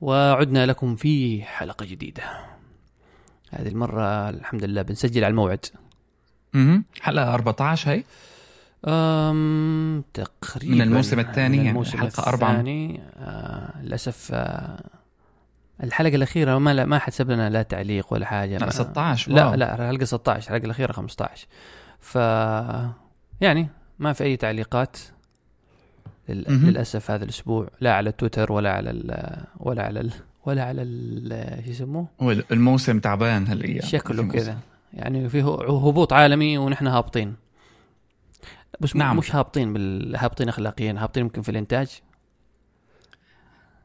وعدنا لكم في حلقة جديدة. هذه المرة الحمد لله بنسجل على الموعد. أها حلقة 14 هي؟ أم تقريبا. من الموسم الثاني من يعني الموسم حلقة أربعة. آه للأسف آه الحلقة الأخيرة ما لا ما حتسبب لنا لا تعليق ولا حاجة. لا ما- 16 لا واو. لا الحلقة 16 الحلقة الأخيرة 15 ف يعني ما في أي تعليقات. لل... مهم. للأسف هذا الأسبوع لا على تويتر ولا على ال... ولا على ال... ولا على. شو يسموه الموسم تعبان هالأيام شكله. كذا يعني في هو- هبوط عالمي ونحن هابطين بس نعم. مش هابطين بال... هابطين اخلاقيا هابطين يمكن في الإنتاج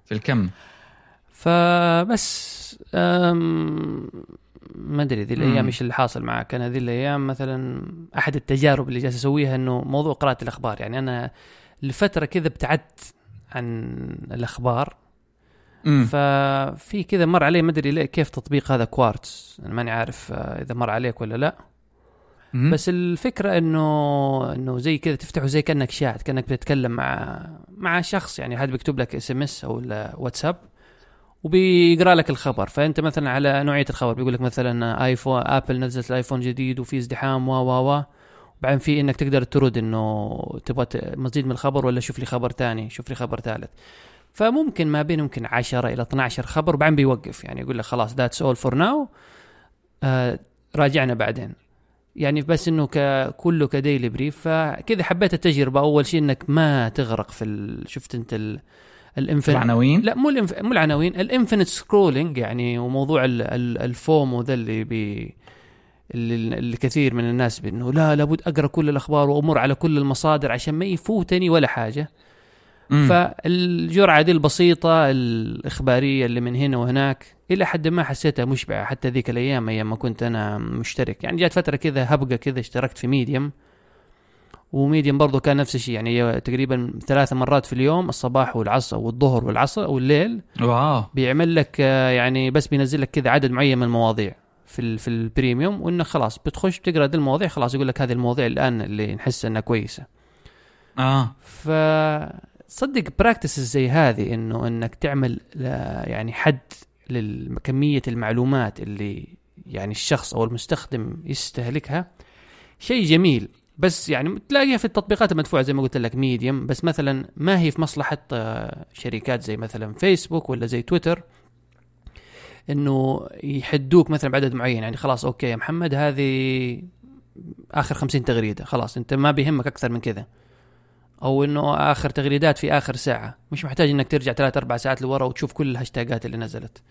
في الكم فبس أم... ما أدري ذي الأيام. إيش اللي حاصل معك أنا ذي الأيام مثلا أحد التجارب اللي جالس أسويها إنه موضوع قراءة الأخبار يعني أنا لفترة كذا ابتعدت عن الأخبار. امم ففي كذا مر علي ما أدري كيف تطبيق هذا كوارتز؟ أنا ماني عارف آه، إذا مر عليك ولا لا. مم. بس الفكرة إنه إنه زي كذا تفتحه زي كأنك شات كأنك بتتكلم مع مع شخص. يعني حد بيكتب لك SMS أو واتساب وبيقرأ لك الخبر. فأنت مثلا على نوعية الخبر بيقول لك مثلا آيفون آبل نزلت الآيفون جديد وفي ازدحام و و و وبعدين في إنك تقدر ترد إنه تبغى مزيد من الخبر ولا شوف لي خبر تاني؟ شوف لي خبر ثالث. فممكن ما بين ممكن 10 إلى 12 خبر وبعدين بيوقف. يعني يقول لك خلاص that's all for now راجعنا بعدين. يعني بس إنه كله ك daily brief فكذا حبيت التجربة. أول شيء إنك ما تغرق في ال... شفت أنت ال... ال infin- العناوين؟ لا مو ال inf... مو العناوين. ال infinite scrolling يعني وموضوع ال... ال... ال FOMO ذا اللي بي اللي اللي كثير من الناس بأنه لا لابد أقرأ كل الأخبار وأمر على كل المصادر عشان ما يفوتني ولا حاجة. مم. فالجرعة دي البسيطة الإخبارية اللي من هنا وهناك إلى حد ما حسيتها مشبعة حتى ذيك الأيام أيام ما كنت أنا مشترك. يعني جات فترة كذا هبقة كذا اشتركت في ميديم. وميديم برضو كان نفس الشيء يعني تقريبا ثلاث مرات في اليوم الصباح والعصر والظهر والعصر والليل. wow. بيعمل لك آه، يعني بس بينزل لك كذا عدد معين من المواضيع. في ال- في ال premium وانك خلاص بتخش بتقرأ دي المواضيع خلاص يقول لك هذه المواضيع الآن اللي نحس إنها كويسة. آه. ف صدق practices زي هذه إنه إنك تعمل آه، يعني حد لكميه المعلومات اللي يعني الشخص أو المستخدم يستهلكها شيء جميل. بس يعني تلاقيها في التطبيقات المدفوعة زي ما قلت لك ميديم بس مثلا ما هي في مصلحة آه، شركات زي مثلا فيسبوك ولا زي تويتر إنه يحدوك مثلا بعدد معين يعني خلاص okay يا محمد هذه آخر خمسين تغريدة خلاص أنت ما بيهمك أكثر من كذا. أو إنه آخر تغريدات في آخر ساعة مش محتاج إنك ترجع ثلاث أربع ساعات لورا وتشوف كل الهاشتاجات اللي نزلت.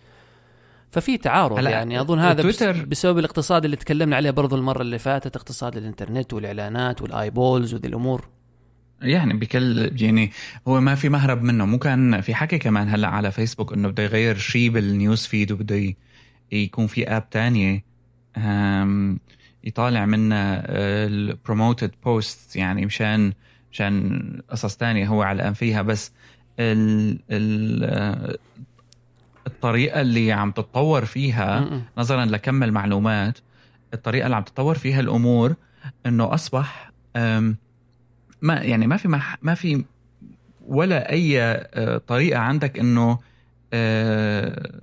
ففي تعارض يعني أظن هذا تويتر- بسبب الاقتصاد اللي تكلمنا عليه برضو المرة اللي فاتت اقتصاد الإنترنت والإعلانات وال eyeballs وذي الأمور. يعني بكل يعني هو ما في مهرب منه. مو كان في حكي كمان هلا على فيسبوك إنه بده يغير شيء بال news feed وبده يكون في app تانية. يطالع منها ال promoted post يعني مشان مشان قصص تانية هو علقان فيها. بس ال ال آه، الطريقة اللي عم تتطور فيها. نظرا لكم المعلومات الطريقة اللي عم تتطور فيها الأمور إنه أصبح أم، ما يعني ما في مح- ما في ولا أي آه، طريقة عندك إنه آه،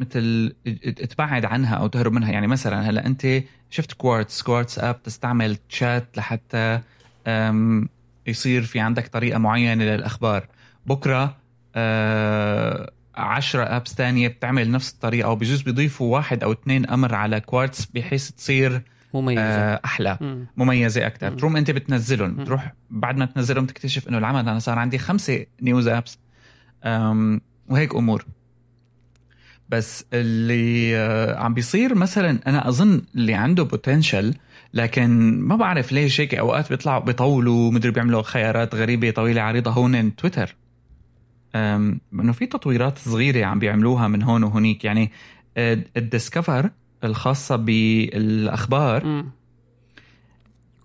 مثل تبعد عنها أو تهرب منها. يعني مثلا هلأ أنت شفت كوارتز كوارتز app تستعمل تشات لحتى يصير في عندك طريقة معينة للأخبار. بكرة آه، عشرة apps تانية بتعمل نفس الطريقة وبجوز بيضيفوا واحد أو اثنين أمر على كوارتز بحيث تصير مميزة. آه، أحلى. م. مميزة أكثر مم. تروح أنت بتنزلهم. مم. تروح بعد ما تنزلهم تكتشف إنه العمل أنا صار عندي خمسة news apps. وهيك أمور. بس اللي آه، عم بيصير مثلا أنا أظن اللي عنده بوتنشل لكن ما بعرف ليش هيك أوقات بيطلعوا بيطولوا مدري بيعملوا خيارات غريبة طويلة عريضة هون تويتر. إنه في تطويرات صغيرة عم بيعملوها من هون وهنيك. يعني آه، الديسكفر الخاصة بالأخبار م.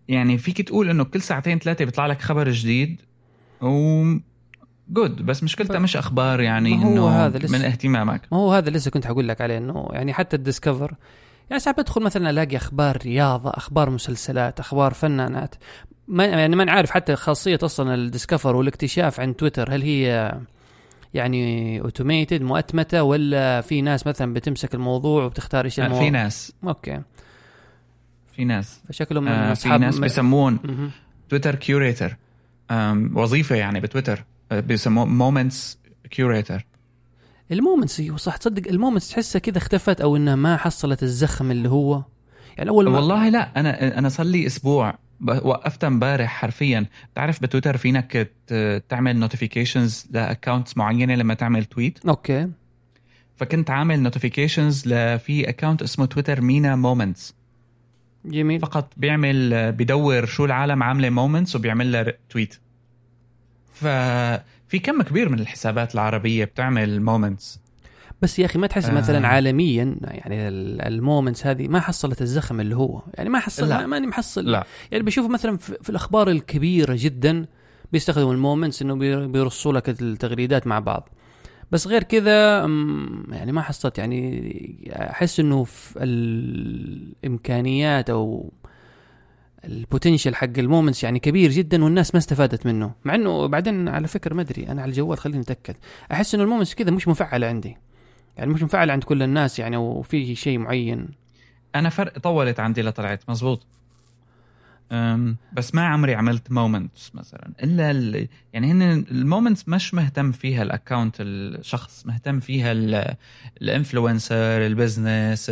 يعني فيك تقول إنه كل ساعتين ثلاثة بيطلع لك خبر جديد و جود بس مشكلتها مش أخبار يعني إنه هذا لسه. من اهتمامك ما هو هذا لسه كنت حقول لك عليه إنه يعني حتى ال discover يعني ساعات بدخل مثلا ألاقي أخبار رياضة أخبار مسلسلات أخبار فنانات ما يعني ما نعرف حتى خاصية أصلا ال discover والاكتشاف عن تويتر هل هي يعني automated مؤتمتة ولا في ناس مثلا بتمسك الموضوع وبتختار إيش الموضوع في ناس. okay. في ناس. فشكلهم آه في اصحاب ناس بيسمون. تويتر curator وظيفة يعني بتويتر. آه، بيسموه moments curator ال moments أيوه صح تصدق ال moments تحسها كذا اختفت أو إنها ما حصلت الزخم اللي هو. يعني أول والله لا أنا أنا صار لي أسبوع وقفتها امبارح حرفيا. بتعرف بتويتر فينك تعمل notifications ل accounts معينة لما تعمل tweet okay. فكنت عامل notifications لفي account اسمه تويتر MENA moments. جميل. فقط بيعمل بدور شو العالم عاملة moments وبيعمل لها tweet ففي كم كبير من الحسابات العربية بتعمل moments. بس يا أخي ما تحس آه. مثلا عالميا يعني ال- ال moments هذه ما حصلت الزخم اللي هو. يعني ما حصل لا. ماني محصل. لا. يعني بشوف مثلا في, في الأخبار الكبيرة جدا بيستخدموا ال moments إنه بي- بيرصوا لك التغريدات مع بعض. بس غير كذا يعني ما حصلت. يعني أحس إنه في الإمكانيات أو ال potential حق ال moments يعني كبير جدا والناس ما استفادت منه. مع إنه بعدين على فكرة ما أدري أنا على الجوال خليني أتأكد. أحس إنه ال moments كذا مش مفعلة عندي. يعني مش مفعله عند كل الناس يعني وفي شيء معين. أنا فرق طولت عندي لطلعت مزبوط أم، بس ما عمري عملت moments مثلا. إلا ال... يعني هن ال moments مش مهتم فيها ال account الشخص مهتم فيها ال influencer ال business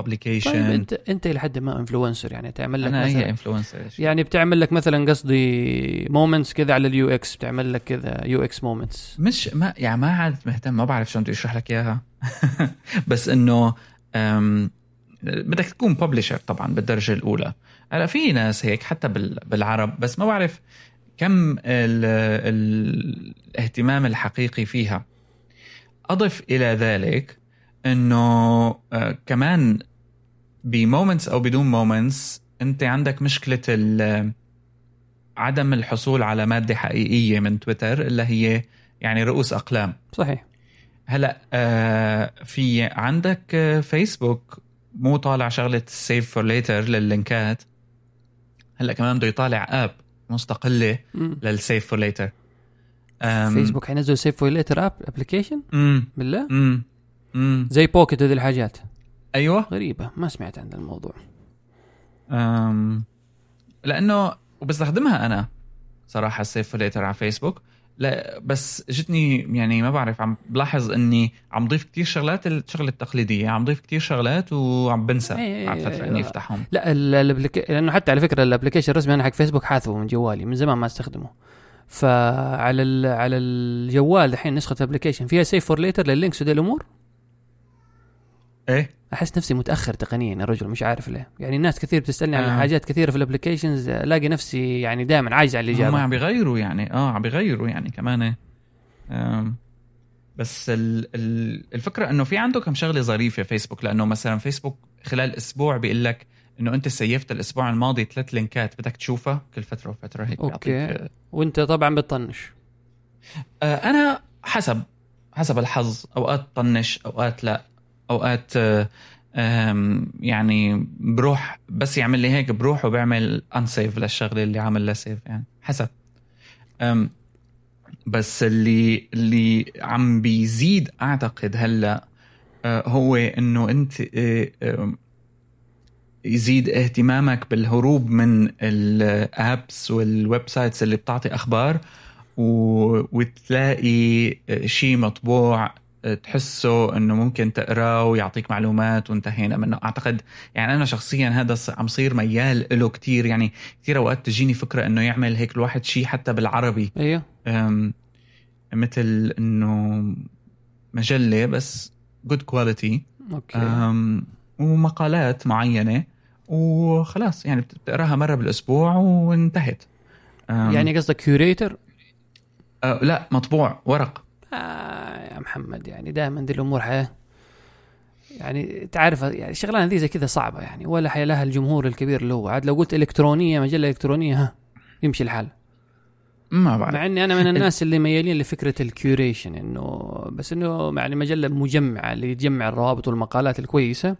ال publication طيب انت أنت إلى حد ما influencer يعني تعمل لك أنا هي مثلا influencer يعني بتعمل لك مثلا قصدي moments كذا على ال UX بتعمل لك كذا UX moments مش ما يعني ما عاد مهتم ما بعرف شلون بدي اشرح لك إياها. بس إنه بدك تكون publisher طبعا بالدرجة الأولى. هلا في ناس هيك حتى بال- بالعرب بس ما بعرف كم ال ال الاهتمام الحقيقي فيها. أضف إلى ذلك إنه كمان ب moments أو بدون moments أنت عندك مشكلة ال- عدم الحصول على مادة حقيقية من تويتر اللي هي يعني رؤوس أقلام. صحيح. هلأ آه في عندك آه، فيسبوك مو طالع شغلة save for later لللينكات هلأ كمان بده يطالع app مستقلة. لل save for later فيسبوك حينزل save for later app application امم بالله؟ امم زي بوكيت وذي الحاجات. أيوه. غريبة ما سمعت عن الموضوع. أم لأنه وبستخدمها أنا صراحة ال save for later على فيسبوك لا بس جتني يعني ما بعرف عم بلاحظ إني عم ضيف كتير شغلات الشغلة التقليدية عم ضيف كتير شغلات وعم بنسى إيه، بعد فترة إني أفتحهم. لا ال applic... لأنه حتى على فكرة ال application الرسمي أنا حق فيسبوك حاذفه من جوالي من زمان ما أستخدمه. فعلى ال... على الجوال الحين نسخة ال application فيها save for later لل links ودي الأمور؟ إيه. أحس نفسي متأخر تقنيا يا رجل مش عارف ليه. يعني الناس كثير بتسألني عن آه. حاجات كثيرة في ال applications الاقي نفسي يعني دائما عاجز على هم الاجابه عم بيغيروا يعني آه عم بيغيروا يعني كمان آم، بس ال ال الفكرة إنه في عنده كم شغلة ظريفة فيسبوك لأنه مثلا فيسبوك خلال أسبوع بيقول لك إنه أنت سيفت الأسبوع الماضي ثلاث لينكات بدك تشوفها كل فترة وفترة هيك okay. بيعطيك وأنت طبعا بتطنش. آه، أنا حسب حسب الحظ أوقات طنش أوقات لا. أوقات يعني بروح بس يعمل لي هيك بروح وبعمل unsave للشغلة اللي عامل save يعني حسب بس اللي اللي عم بيزيد أعتقد هلأ آه، هو إنه أنت آه، يزيد اهتمامك بالهروب من ال apps وال websites اللي بتعطي أخبار. وتلاقي شيء مطبوع تحسه إنه ممكن تقراه ويعطيك معلومات وانتهينا منه. أعتقد يعني أنا شخصيا هذا عم صير ميال له كتير. يعني كتير أوقات تجيني فكرة إنه يعمل هيك الواحد شيء حتى بالعربي. أيوه مثل إنه مجلة بس good quality okay. ومقالات معينة. وخلاص يعني بتقراها مرة بالأسبوع وانتهت. يعني قصدك curated أه لا مطبوع ورق. آه. محمد يعني دائما دي الأمور حياه يعني تعرف يعني الشغلانه ذي زي كذا صعبة يعني ولا حي لها الجمهور الكبير اللي هو. عاد لو قلت إلكترونية مجلة إلكترونية ها يمشي الحال. ما بعرف. مع إني أنا من الناس اللي ميالين لفكرة الكيوريشن إنه بس إنه يعني مجلة مجمعة اللي تجمع الروابط والمقالات الكويسة.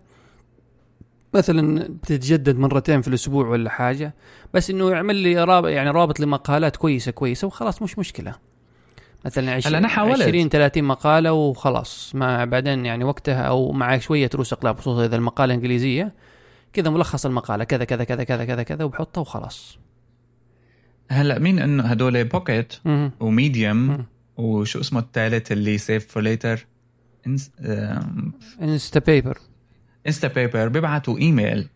مثلا بتتجدد مرتين في الأسبوع ولا حاجة بس إنه يعمل لي رابط يعني رابط لمقالات كويسة كويسة وخلاص مش مشكلة. مثلا هلا أنا 20 حاولت. 20 30 مقالة وخلاص ما بعدين يعني وقتها أو مع شوية رؤوس اقلام خصوصا اذا المقالة انجليزيه كذا ملخص المقالة كذا كذا كذا كذا كذا كذا وبحطها وخلاص هلا مين إنه هدول Pocket. و Medium. وشو اسمه الثالث اللي save for later انستا بيبر انستا بيبر بيبعتوا ايميل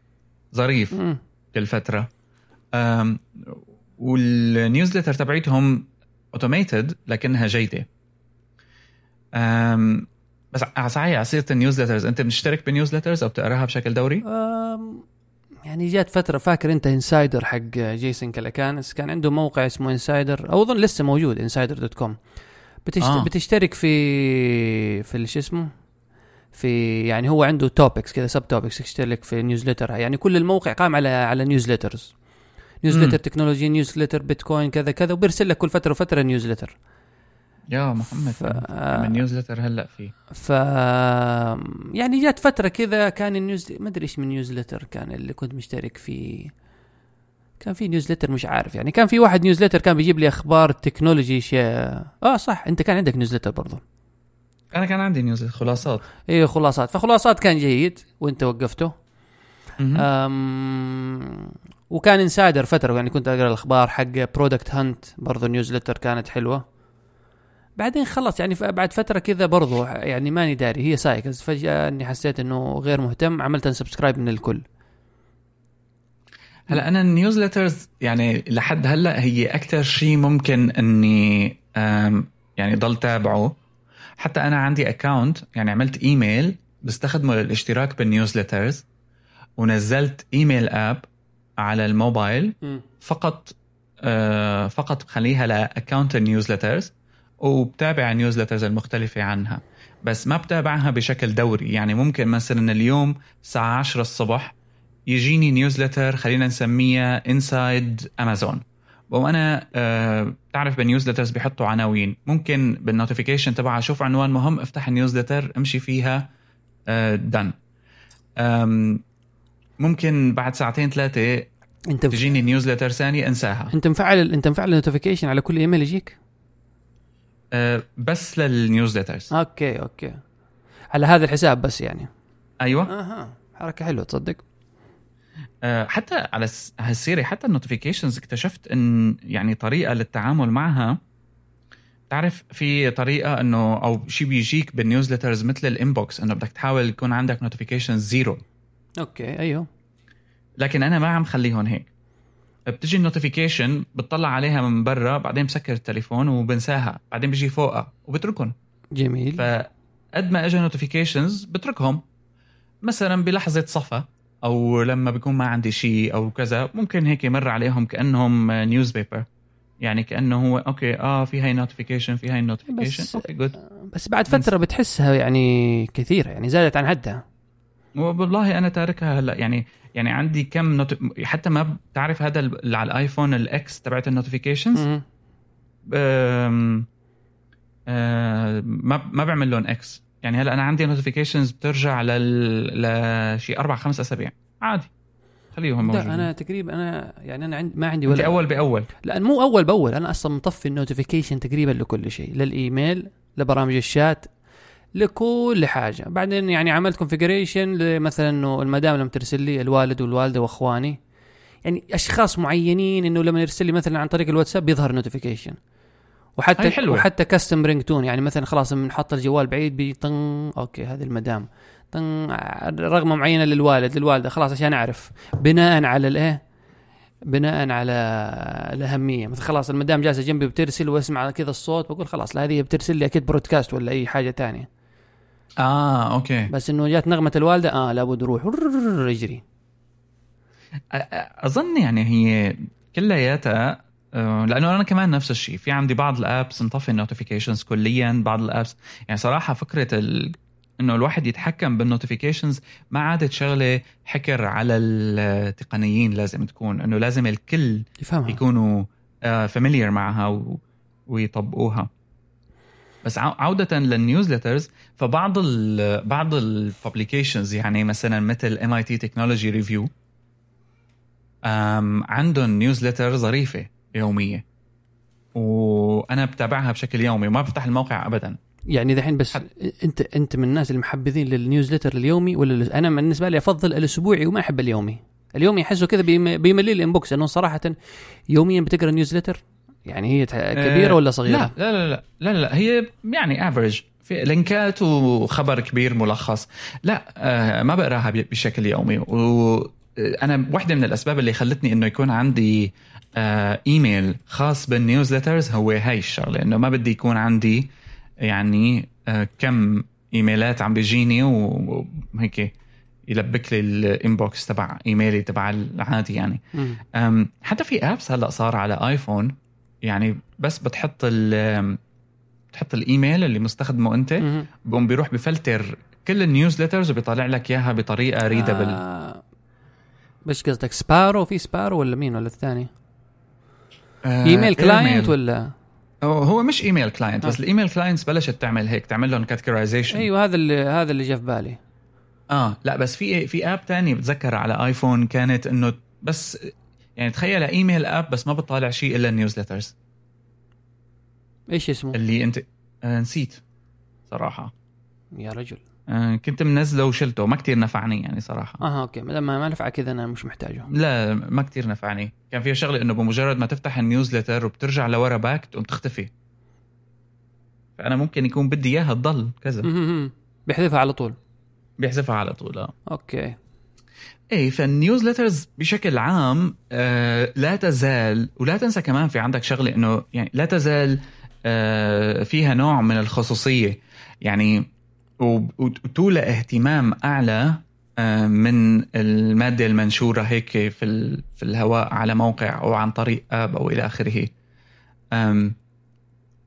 ظريف. كل فتره وال newsletter تبعيتهم automated لكنها جيدة. أم، بس صحيح على سيره ال newsletters أنت بتشترك بال newsletters أو بتقراها بشكل دوري؟ أم، يعني جات فترة فاكر أنت Insider حق Jason Calacanis كان عنده موقع اسمه Insider أو أظن لسه موجود Insider dot com. بتشت... آه. بتشترك في في شو اسمه؟ في يعني هو عنده topics كذا sub topics تشترك في newsletter يعني كل الموقع قام على على newsletters newsletter. technology newsletter بيتكوين كذا كذا وبيرسل لك كل فترة وفترة newsletter يا محمد ف... من newsletter هلا في ف يعني جات فترة كذا كان ال news ما أدري إيش من newsletter كان اللي كنت مشترك فيه. كان في newsletter مش عارف يعني كان في واحد newsletter كان بيجيب لي أخبار technology شيء آه صح أنت كان عندك newsletter برضو. أنا كان عندي news خلاصات. إيه خلاصات. فخلاصات كان جيد وأنت وقفته. أم وكان Insider فترة يعني كنت أقرأ الأخبار حق Product Hunt برضو newsletter كانت حلوة. بعدين خلص يعني بعد فترة كذا برضو يعني ماني داري هي cycles فجأة إني حسيت إنه غير مهتم عملت unsubscribe من الكل. هلا أنا ال newsletters يعني لحد هلأ هي أكثر شيء ممكن إني يعني ضل تابعه. حتى أنا عندي account يعني عملت ايميل بستخدمه للاشتراك بال newsletters ونزلت email app على الموبايل فقط آه، فقط بخليها ل account ال newsletters وبتابع ال newsletters المختلفة عنها. بس ما بتابعها بشكل دوري. يعني ممكن مثلا اليوم الساعة 10 الصبح يجيني newsletter خلينا نسميها Inside Amazon وأنا آه بتعرف بال newsletters بيحطوا عناوين. ممكن بال notification تبعها أشوف عنوان مهم افتح ال newsletter أمشي فيها آه done ممكن بعد ساعتين ثلاثة انت تجيني newsletter ثانية انساها. انت مفعل انت مفعل ال notification على كل ايميل يجيك؟ آه بس لل newsletters okay okay. على هذا الحساب بس يعني. أيوه. أها حركة حلوة تصدق. آه، حتى على الس- هالسيرة حتى ال notifications اكتشفت إن يعني طريقة للتعامل معها تعرف في طريقة إنه أو شيء بيجيك بال newsletters مثل ال inbox إنه بدك تحاول يكون عندك notification zero okay أيوه. لكن أنا ما عم خليهم هيك. بتجي ال notification بتطلع عليها من برا بعدين بسكر التليفون وبنساها. بعدين بيجي فوقها وبتركهم. جميل. فقد ما اجى notifications بتركهم. مثلا بلحظة صفا أو لما بيكون ما عندي شيء أو كذا ممكن هيك يمر عليهم كأنهم newspaper يعني كأنه هو okay آه في هاي notification في هاي notification بس- okay good بس بعد فترة بتحسها يعني كثيرة يعني زادت عن حدها. والله أنا تاركها هلا. يعني يعني عندي كم not... حتى ما بتعرف هذا اللي على الايفون ال X تبعت ال notifications. أم... أه... ما ما بعمل لهم X يعني هلا أنا عندي notifications بترجع لل لشي أربع خمس أسابيع. عادي. خليهم موجودين. لا أنا تقريبا أنا يعني أنا عندي ما عندي أنت ولا أول بأول. لا مو أول بأول. أنا أصلا مطفي ال notification تقريبا لكل شيء. للإيميل لبرامج الشات لكل حاجة. بعدين يعني عملت configuration مثلا إنه المدام لما ترسل لي الوالد والوالدة وإخواني يعني أشخاص معينين إنه لما يرسل لي مثلا عن طريق الواتساب بيظهر notification وحتى حلوة. وحتى custom ringtone يعني مثلا خلاص من حط الجوال بعيد بيطن okay هذه المدام. طن نغمة معينة للوالد للوالدة خلاص عشان أعرف. بناء على الإيه؟ بناء على الأهمية. مثلا خلاص المدام جالسة جنبي بترسل وأسمع كذا الصوت بقول خلاص لا هذه بترسل لي أكيد broadcast ولا أي حاجة تانية. آه okay. بس إنه جات نغمة الوالدة آه لابد روح يجري. أ- أظن يعني هي كلياتها آه، لأنه أنا كمان نفس الشيء. في عندي بعض ال apps مطفي ال notifications كليا بعض ال apps. يعني صراحة فكرة ال... إنه الواحد يتحكم بال notifications ما عادت شغلة حكر على التقنيين لازم تكون. إنه لازم الكل يفهمها. يكونوا familiar معها و... ويطبقوها. بس عو- عودة لل newsletters فبعض ال بعض ال publications يعني مثلا مثل MIT Technology Review عندهم newsletter ظريفة يومية. وأنا بتابعها بشكل يومي وما بفتح الموقع ابدا. يعني دحين بس أنت أنت من الناس المحبذين لل newsletter اليومي ولا أنا بالنسبة لي أفضل الأسبوعي وما أحب اليومي. اليومي أحسه كذا بيم- بيملي لي ال inbox لأنه صراحة يوميا بتقرأ نيوزلتر يعني هي تح- كبيرة آه، ولا صغيرة؟ لا لا لا لا لا, لا هي يعني average في link ات وخبر كبير ملخص. لا آه ما بقراها بشكل يومي. وأنا واحدة من الأسباب اللي خلتني إنه يكون عندي آه ايميل خاص بال newsletters هو هاي الشغلة. إنه ما بدي يكون عندي يعني آه كم ايميلات عم بيجيني وهيك يلبك لي ال inbox تبع ايميلي تبع العادي يعني. حتى في apps هلأ صار على iPhone يعني بس بتحط ال بتحط الإيميل اللي مستخدمه أنت. بقوم بيروح بفلتر كل ال newsletters وبيطلع لك إياها بطريقة readable آه بس قصدك Sparrow في Sparrow ولا مين ولا الثاني؟ آه إيميل كلاينت. ولا هو مش email client بس آه. ال email clients بلشت تعمل هيك تعمل لهم categorization أيوه هذا اللي هذا اللي جاء في بالي آه لا بس في في app تاني بتذكر على iPhone كانت إنه بس يعني تخيل email app بس ما بتطالع شيء إلا ال newsletters. إيش اسمه؟ اللي انت آه نسيت صراحة. يا رجل. آه كنت منزله وشلته ما كتير نفعني يعني صراحة. أها okay. ما دام ما نفع كذا أنا مش محتاجه. لا ما كتير نفعني. كان فيها شغلة إنه بمجرد ما تفتح ال newsletter وبترجع لورا back تقوم تختفي. فأنا ممكن يكون بدي إياها تضل كذا. بيحذفها على طول. بيحذفها على طول آه. okay. إيه فال newsletters بشكل عام آه لا تزال ولا تنسى كمان في عندك شغلة إنه يعني لا تزال آه فيها نوع من الخصوصية. يعني وتولى اهتمام أعلى آه من المادة المنشورة هيك في في الهواء على موقع أو عن طريق app أو إلى آخره.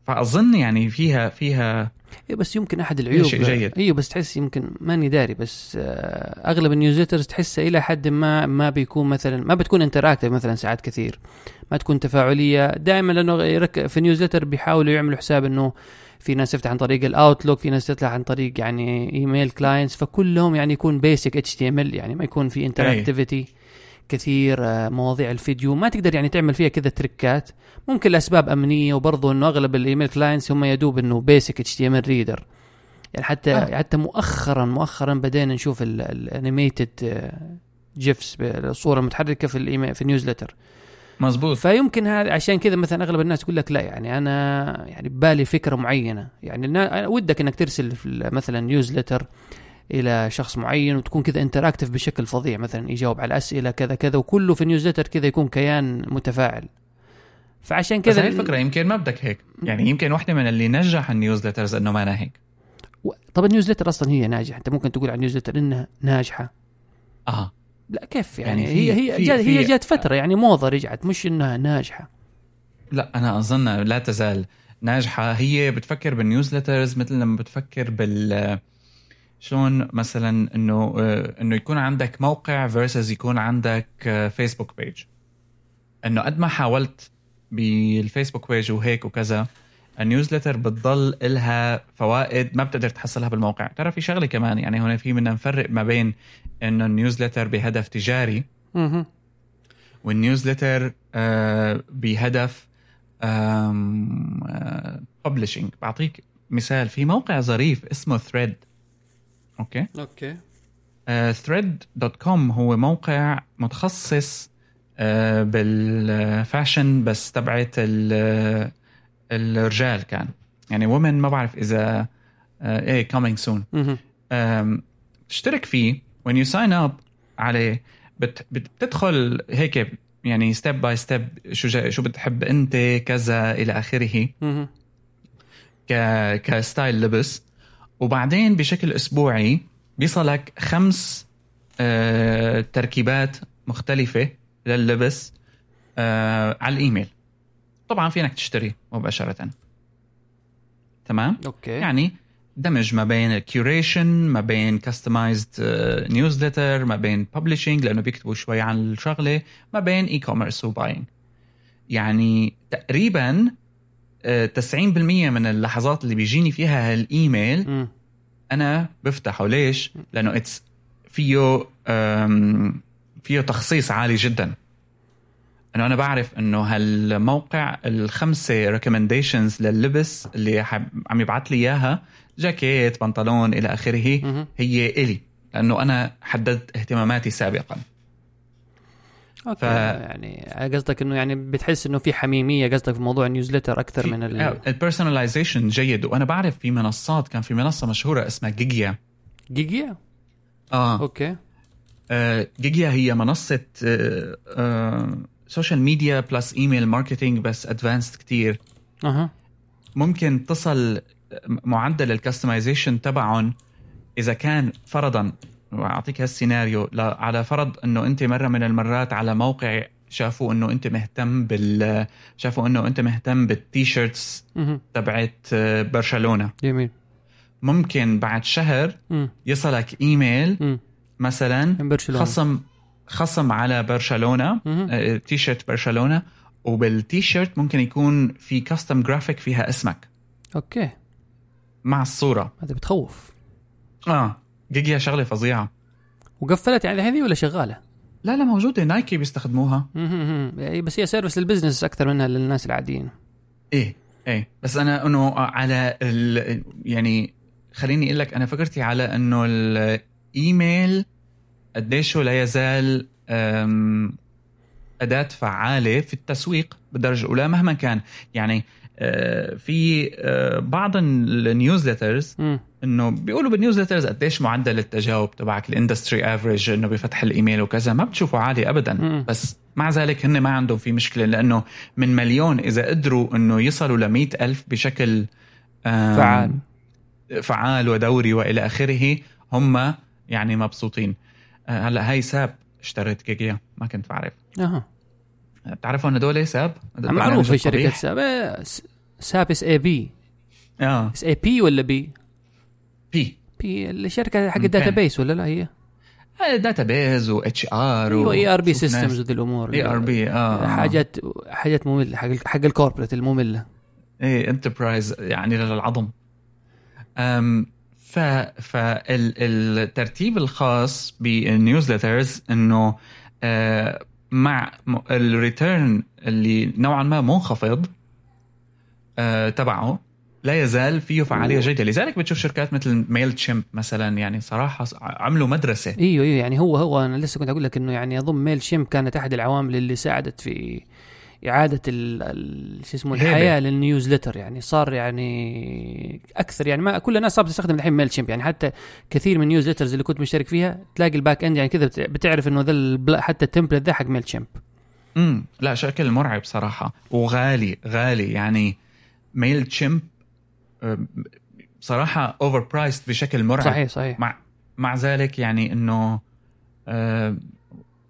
فأظن يعني فيها فيها بس يمكن أحد العيوب شيء جيد. أيوه بس تحس يمكن ماني داري بس آه، أغلب ال newsletters تحسها إلى حد ما ما بيكون مثلا ما بتكون interactive مثلا ساعات كثير ما تكون تفاعلية. دائما لأنه في newsletter بيحاولوا يعملوا حساب إنه في ناس تفتح عن طريق ال Outlook في ناس تفتح عن طريق يعني email clients فكلهم يعني يكون basic HTML يعني ما يكون في interactivity كثير آه، مواضيع الفيديو. ما تقدر يعني تعمل فيها كذا trick ات ممكن لأسباب أمنية وبرضه إنه أغلب ال email clients هم يدوب إنه basic HTML reader يعني حتى آه. حتى مؤخرا مؤخرا بدينا نشوف ال animated GIFs بالصورة المتحركة في الإيميل في ال newsletter مزبوط فيمكن هذا عشان كذا مثلا أغلب الناس يقول لك لا يعني أنا يعني ببالي فكرة معينة. يعني ودك إنك ترسل مثلا newsletter إلى شخص معين وتكون كذا interactive بشكل فظيع. مثلا يجاوب على الاسئله كذا كذا وكله في ال newsletter كذا يكون كيان متفاعل. فعشان بس كذا هاي الفكرة يمكن ما بدك هيك. يعني يمكن واحدة من اللي نجح ال newsletters إنه ما هيك. طب ال newsletter أصلا هي ناجحة. أنت ممكن تقول عن ال newsletter إنها ناجحة. آه. لا كيف يعني, يعني هي هي في- جات في- هي جات فترة يعني موضة رجعت مش إنها ناجحة. لا أنا أظن لا تزال ناجحة. هي بتفكر بال newsletters مثل لما بتفكر بال شلون مثلا إنه آه، إنه يكون عندك موقع versus يكون عندك آه، Facebook page إنه قد ما حاولت بال Facebook page وهيك وكذا ال newsletter بتضل إلها فوائد ما بتقدر تحصلها بالموقع. ترى في شغلة كمان يعني هنا في بدنا نفرق ما بين إنه ال newsletter بهدف تجاري مهم. وال newsletter آه، بهدف publishing بعطيك مثال في موقع ظريف اسمه Thread okay. okay. Thread dot com هو موقع متخصص آه، بال fashion بس تبعت ال- الرجال كان. يعني women ما بعرف إذا آه، إيه coming soon. مهم. أم، تشترك فيه. When you sign up عليه بت بت- بتدخل هيك يعني step by step شو شو بتحب أنت كذا إلى آخره. ك ك style لبس. وبعدين بشكل أسبوعي بيصلك خمس آه تركيبات مختلفة لللبس آه على الإيميل. طبعا فينك تشتري مباشرة. تمام؟ okay. يعني دمج ما بين ال curation ما بين customized newsletter ما بين publishing لأنه بيكتبوا شوي عن الشغلة ما بين e-commerce و buying يعني تقريبا آه، 90% من اللحظات اللي بيجيني فيها هالإيميل. أنا بفتحه. ليش؟ لأنه it's فيه فيه تخصيص عالي جدا. إنه أنا بعرف إنه هالموقع الخمسة recommendations لللبس اللي عم يبعث لي إياها جاكيت بنطلون إلى آخره هي إلي. لأنه أنا حددت اهتماماتي سابقا. okay. ف... يعني قصدك إنه يعني بتحس إنه في حميمية قصدك في موضوع ال newsletter أكثر من ال ال personalization جيد. وأنا بعرف في منصات كان في منصة مشهورة اسمها جيجيا جيجيا آه. أوكي. آه جيجيا هي منصة آه آه social media plus email marketing بس advanced كتير. أها. ممكن تصل معدل ال customization تبعهم إذا كان فرضا وأعطيك هالسيناريو. على فرض إنه أنت مرة من المرات على موقع شافوا إنه أنت مهتم بال شافوا إنه أنت مهتم بال T-shirts تبعت برشلونة. جميل. ممكن بعد شهر يصلك إيميل مثلا برشلونة. خصم خصم على برشلونة تيشيرت برشلونة وبالتيشيرت ممكن يكون في custom graphic فيها اسمك. okay. مع الصورة. هذا بتخوف. آه. جيجيا شغلة فظيعة. وقفلت يعني هذه ولا شغالة؟ لا لا موجودة. Nike بيستخدموها. يعني بس هي service لل business أكثر منها للناس العاديين. إيه إيه. بس أنا إنه على ال يعني خليني أقول لك أنا فكرتي على إنه الإيميل قديش لا يزال أداة فعالة في التسويق بالدرجة الأولى مهما كان. يعني آه، في آه، بعض ال newsletters إنه بيقولوا بال newsletters قديش معدل التجاوب تبعك ال industry average إنه بفتح الإيميل وكذا. ما بتشوفه عالي ابدا. بس مع ذلك هن ما عندهم في مشكلة لأنه من مليون إذا قدروا إنه يصلوا ل ألف بشكل فعال. فعال ودوري وإلى آخره هم يعني مبسوطين. آه، هلأ هاي SAP اشتريت جيجيا ما كنت بعرف. أها. بتعرفوا ان هدول ساب؟ معروف في شركه ساب. إيه، ساب إس اي بي. آه. إس اي بي ولا بي؟ بي بي الشركة حق الداتا بيس ولا لا؟ هي؟ داتا بيز و اتش ار أيوه اي ار بي سيستمز وذي الأمور. اي ار بي آه. حاجات حاجات مملة حق حق الكوربريت المملة. إيه انتربرايز يعني للعظم أم ف فالترتيب الخاص بالنيوزلترز إنه آه مع ال return اللي نوعا ما منخفض آه تبعه لا يزال فيه فعالية جيدة. لذلك بتشوف شركات مثل Mailchimp مثلا يعني صراحة عملوا مدرسة. إيوه إيوه يعني هو هو أنا لسه كنت أقول لك إنه يعني اظن Mailchimp كانت أحد العوامل اللي ساعدت في إعادة شو اسمه الحياة لل newsletter. يعني صار يعني أكثر يعني ما كل الناس صارت تستخدم الحين Mailchimp يعني حتى كثير من ال newsletters اللي كنت مشترك فيها تلاقي ال back end يعني كذا بتعرف إنه ذا حتى ال template ذا حق Mailchimp امم لا شكل مرعب صراحة. وغالي غالي. يعني Mailchimp صراحة overpriced بشكل مرعب. صحيح صحيح. مع مع ذلك يعني إنه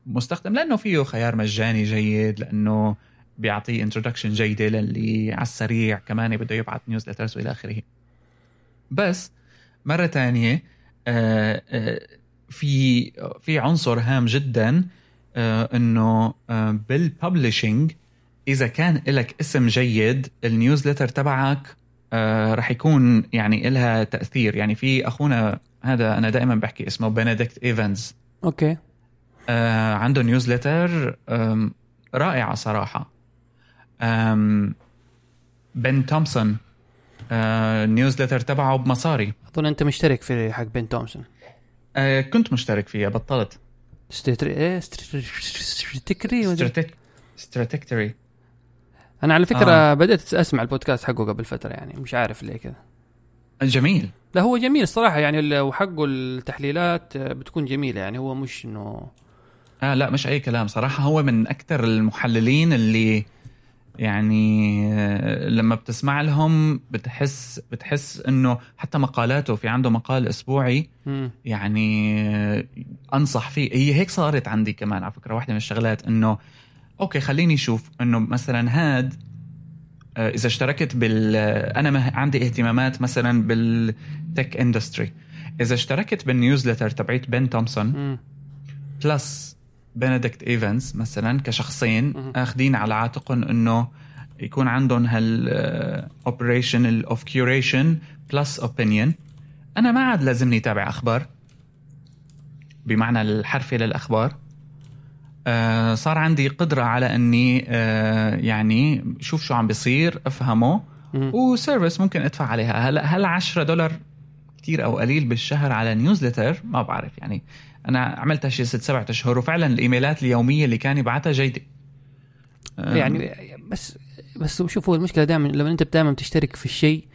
مستخدم لأنه فيه خيار مجاني جيد لأنه بيعطيه introduction جيدة للي على السريع كمان بده يبعث newsletters وإلى آخره. بس مرة ثانية آه، آه، في في عنصر هام جدا آه، إنه بال publishing إذا كان لك اسم جيد ال newsletter تبعك رح يكون يعني لها تأثير. يعني في أخونا هذا أنا دائما بحكي اسمه Benedict Evans okay. عنده newsletter رائعة صراحة. Ben Thompson ال newsletter تبعه بمصاري. أظن أنت مشترك في حق Ben Thompson آه كنت مشترك فيها بطلت. ستري إيه Stratechery Stratechery أنا على فكرة آه. بدأت أسمع البودكاست حقه قبل فترة يعني مش عارف ليه كذا. جميل. لا هو جميل الصراحة يعني وحقه التحليلات بتكون جميلة يعني هو مش إنه آه لا مش أي كلام صراحة. هو من أكثر المحللين اللي يعني آه، لما بتسمع لهم بتحس بتحس إنه حتى مقالاته في عنده مقال أسبوعي يعني آه، أنصح فيه. هي هيك صارت عندي كمان على فكرة واحدة من الشغلات إنه okay خليني أشوف إنه مثلا هاد آه، إذا اشتركت بال أنا عندي اهتمامات مثلا بال tech industry إذا اشتركت بال newsletter تبعت Ben Thompson plus Benedict Evans مثلا كشخصين آخذين على عاتقهم إنه يكون عندهم هال operation of curation plus opinion أنا ما عاد لازمني أتابع أخبار بمعنى الحرفي للأخبار. آه صار عندي قدرة على إني آه يعني شوف شو عم بيصير أفهمه. مم. و service ممكن أدفع عليها. هلا هل 10 دولار كتير أو قليل بالشهر على نيوزلتر ما بعرف. يعني أنا عملتها شي ست سبعة أشهر وفعلا الإيميلات اليومية اللي كان يبعتها جيدة. آم، يعني بس بس شوف هو المشكلة دائما لما أنت دائما تشترك في الشيء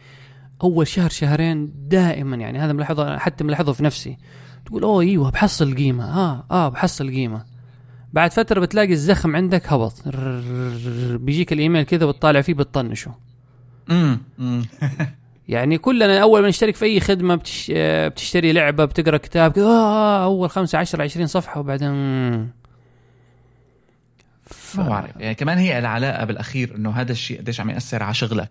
أول شهر شهرين دائما يعني هذا ملاحظة حتى ملاحظة في نفسي. تقول أوه إيوه بحصل قيمة. آه آه بحصل قيمة. بعد فترة بتلاقي الزخم عندك هبط. بيجيك الإيميل كذا بتطالع فيه بتطنشه. امم يعني كلنا أول ما نشترك في أي خدمة بتش... آه، بتشتري لعبة بتقرأ كتاب كذا آه أول خمسة عشر عشرين صفحة وبعدين ف... ما بعرف يعني كمان هي العلاقة بالأخير إنه هذا الشيء قديش عم يأثر على شغلك.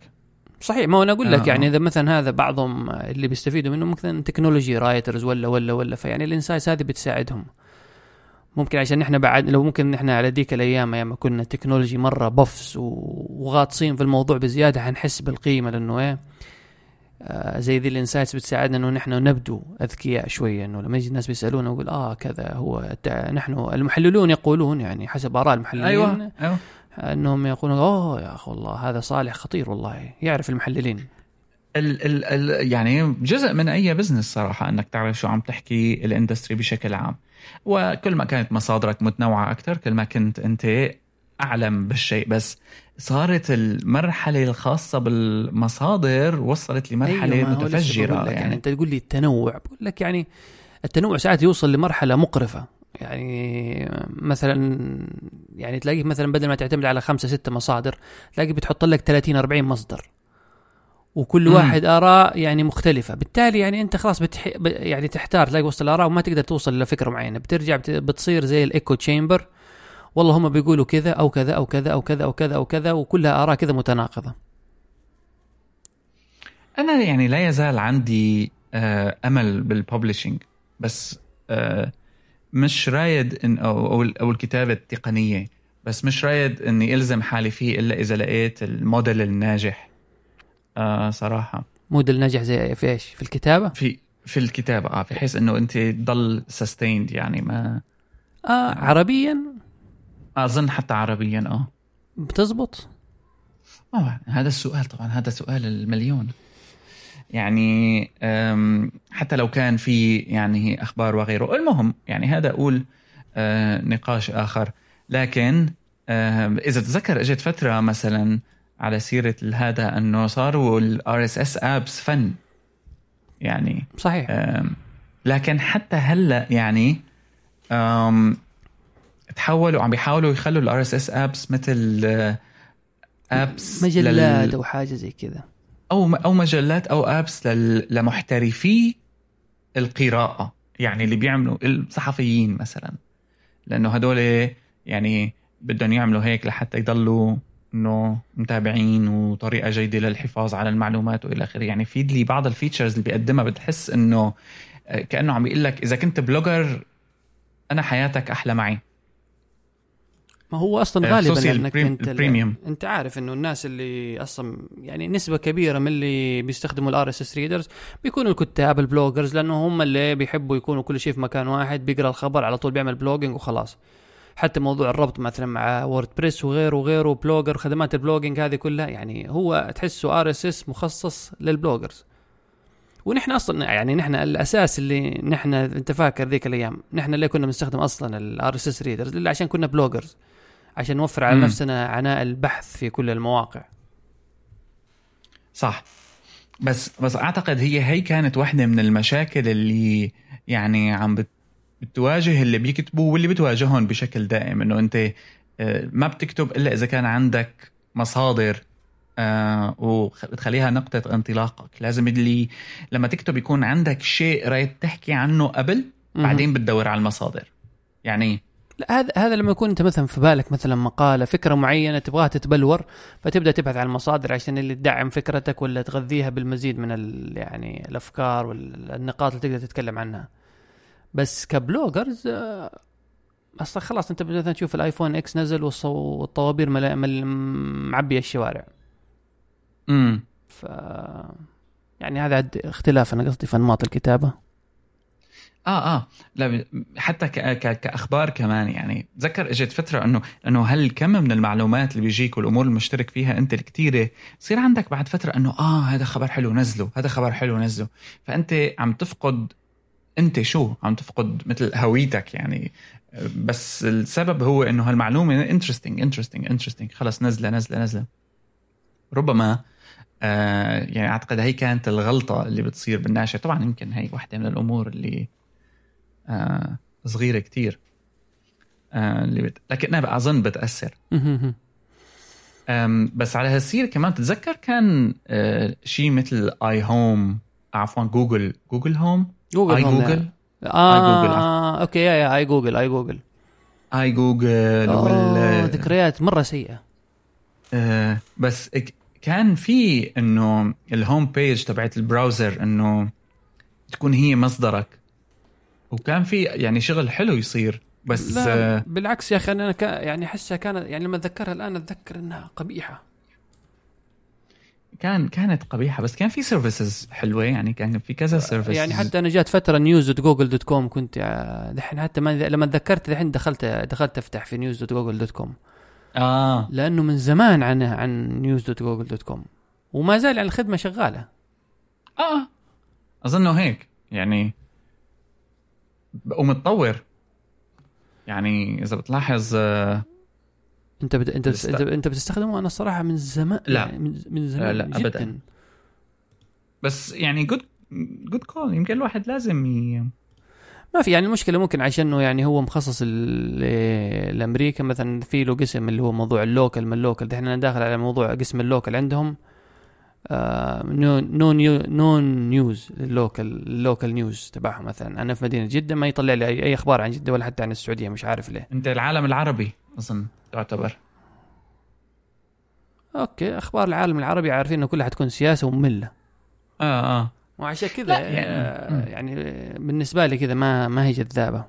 صحيح ما أنا أقول لك آه. يعني إذا مثلا هذا بعضهم اللي بيستفيدوا منه مثلا technology writers ولا ولا ولا فيعني ال insights هذه بتساعدهم. ممكن عشان نحن بعد لو ممكن نحن على ديك الأيام أيام ما كنا technology مرة بفس وغاطسين في الموضوع بزيادة حنحس بالقيمة لأنه إيه؟ آه زي ذي ال insights بتساعدنا إنه نحن نبدو أذكياء شوية إنه لما يجي الناس بيسألونا نقول آه كذا هو نحن المحللون يقولون يعني حسب آراء المحللين أيوه أيوه. إنهم يقولون oh يا أخي والله هذا صالح خطير والله يعرف المحللين. ال ال ال يعني جزء من أي business صراحة إنك تعرف شو عم تحكي ال industry بشكل عام. وكل ما كانت مصادرك متنوعة أكثر كل ما كنت أنت أعلم بالشيء. بس صارت المرحلة الخاصة بالمصادر وصلت لمرحلة أيوة، متفجرة يعني يعني. أنت تقول لي التنوع. بقول لك يعني التنوع ساعات يوصل لمرحلة مقرفة. يعني مثلا يعني تلاقيه مثلا بدل ما تعتمد على خمسة ستة مصادر تلاقي بتحط لك 30 40 مصدر. وكل. واحد آراء يعني مختلفة. بالتالي يعني أنت خلاص بتح... يعني تحتار تلاقي وسط الآراء وما تقدر توصل لفكره معينة. بترجع بت... بتصير زي الإيكو تشامبر. والله هم بيقولوا كذا أو كذا أو كذا أو كذا أو كذا أو كذا وكلها آراء كذا متناقضة. أنا يعني لا يزال عندي آه أمل بال publishing بس آه مش رايد ان أو أو, أو الكتابة التقنية بس مش رايد إني إلزم حالي فيه إلا إذا لقيت الموديل الناجح. آه صراحة. موديل نجح زي في إيش؟ في الكتابة؟ في في الكتابة آه بحيث إنه أنت تضل sustained يعني ما آه عربيا. أظن حتى عربيا آه. بتزبط؟ بعرف. هذا السؤال طبعا هذا سؤال المليون. يعني حتى لو كان في يعني أخبار وغيره. المهم يعني هذا أقول آه، نقاش آخر. لكن آه، إذا تذكر اجت فترة مثلا على سيرة هذا أنه صاروا ال RSS apps fun. يعني صحيح. لكن حتى هلأ يعني تحولوا عم بيحاولوا يخلوا ال RSS apps مثل apps مجلات أو حاجة زي كذا. أو أو مجلات أو apps لل... لمحترفي القراءة. يعني اللي بيعملوا الصحفيين مثلا. لأنه هدول يعني بدهم يعملوا هيك لحتى يضلوا إنه متابعين وطريقة جيدة للحفاظ على المعلومات وإلى آخره. يعني في لي بعض ال features اللي بيقدمها بتحس إنه آه، كأنه عم بيقول لك إذا كنت blogger أنا حياتك أحلى معي. ما هو أصلا غالبا خصوصي انك ال prem- أنت ال premium. أنت عارف إنه الناس اللي أصلا يعني نسبة كبيرة من اللي بيستخدموا ال RSS readers بيكونوا الكتاب ال bloggers لأنه هم اللي بيحبوا يكونوا كل شيء في مكان واحد بيقرأ الخبر على طول بيعمل blogging وخلاص. حتى موضوع الربط مثلا مع WordPress وغيره وغيره Blogger خدمات ال blogging هذه كلها يعني هو تحسه RSS مخصص لل bloggers. ونحن أصلا يعني نحن الأساس اللي نحن أنت فاكر ذيك الأيام نحن ليه كنا بنستخدم أصلا ال RSS readers الا عشان كنا bloggers عشان نوفر على مم. نفسنا عناء البحث في كل المواقع. صح. بس بس أعتقد هي هي كانت واحدة من المشاكل اللي يعني عم بت- بتواجه اللي بيكتبوا واللي بتواجههم بشكل دائم إنه أنت آه، ما بتكتب إلا إذا كان عندك مصادر آه وبتخليها نقطة انطلاقك. لازم اللي لما تكتب يكون عندك شيء رايد تحكي عنه قبل. بعدين بتدور على المصادر. يعني لا هذا هذا لما يكون أنت مثلا في بالك مثلا مقالة فكرة معينة تبغاها تتبلور فتبدأ تبحث عن المصادر عشان اللي تدعم فكرتك ولا تغذيها بالمزيد من يعني الأفكار والنقاط اللي تقدر تتكلم عنها. بس ك bloggers أصلا خلاص أنت مثلا تشوف ال iPhone X نزل والطوابير ملا- مل- معبية الشوارع. آه آه. لا حتى ك ك كأخبار كمان يعني. تذكر إجت فترة انه إنه هالكم من المعلومات اللي بيجيك والأمور المشترك فيها أنت الكثيره بصير عندك بعد فترة إنه آه هذا خبر حلو نزله هذا خبر حلو نزله. فأنت عم تفقد انت شو عم تفقد مثل هويتك يعني؟ بس السبب هو إنه هالمعلومة interesting interesting interesting خلص نزلة نزلة نزلة. ربما آه يعني أعتقد هي كانت الغلطة اللي بتصير بالناشر طبعا يمكن هي واحدة من الأمور اللي آه صغيرة كتير. آه اللي بت... لكنها بقى اظن بتاثر بس على هالسيرة كمان تتذكر كان آه شيء مثل iHome عفوا Google Google Home Google iGoogle؟ آه iGoogle آه. okay يا يا iGoogle iGoogle. iGoogle وال ذكريات مرة سيئة. آه بس كان في إنه ال home page تبعت ال browser إنه تكون هي مصدرك. وكان في يعني شغل حلو يصير بس لا آه بالعكس يا أخي أنا يعني احسها كانت يعني لما أتذكرها الآن أتذكر إنها قبيحة. كان كانت قبيحة بس كان في services حلوة يعني كان في كذا service يعني حتى أنا جات فترة news dot Google dot com كنت آه، دحين حتى ما لما تذكرت دحين دخلت دخلت أفتح في news dot Google dot com آه. لأنه من زمان عن عن news dot Google dot com وما زال يعني الخدمة شغالة. آه. اظنه هيك يعني ومتطور. يعني إذا بتلاحظ آه انت بت... انت بست... انت بتستخدمه؟ أنا الصراحة من زمان لا. يعني من زمان لا, لا جدا. ابدا بس يعني good good cool يمكن الواحد لازم ي... ما في يعني المشكلة ممكن عشانه يعني هو مخصص لأمريكا مثلا في له قسم اللي هو موضوع ال local من ال local دحين أنا داخل على موضوع قسم ال local عندهم آه no new non news ال local ال local news تبعهم مثلا. أنا في مدينة جدة ما يطلع لي اي, أخبار عن جدة ولا حتى عن السعودية مش عارف ليه. أنت العالم العربي اظن تعتبر. okay أخبار العالم العربي عارفين إنه كلها حتكون سياسة ومملة. آه آه. وعشان كذا يعني, آه يعني بالنسبة لي كذا ما ما هي جذابة.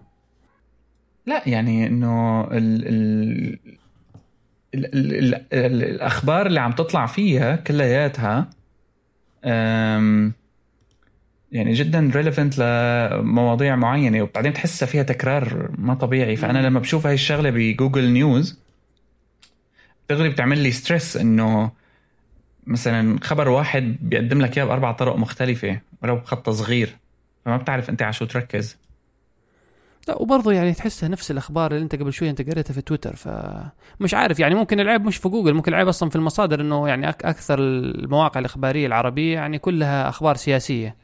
لا يعني إنه ال ال ال ال ال الأخبار اللي عم تطلع فيها كلياتها يعني جدا relevant لمواضيع معينة وبعدين تحسها فيها تكرار ما طبيعي. فأنا لما بشوف هاي الشغلة ب Google News دغري بتعمل لي stress إنه مثلا خبر واحد بيقدم لك إياه بأربع طرق مختلفة ولو بخط صغير فما بتعرف أنت على شو تركز. لا وبرضه يعني تحسها نفس الأخبار اللي أنت قبل شوي أنت قريتها في تويتر فمش عارف يعني ممكن العيب مش في جوجل ممكن العيب أصلا في المصادر إنه يعني أكثر المواقع الإخبارية العربية يعني كلها أخبار سياسية.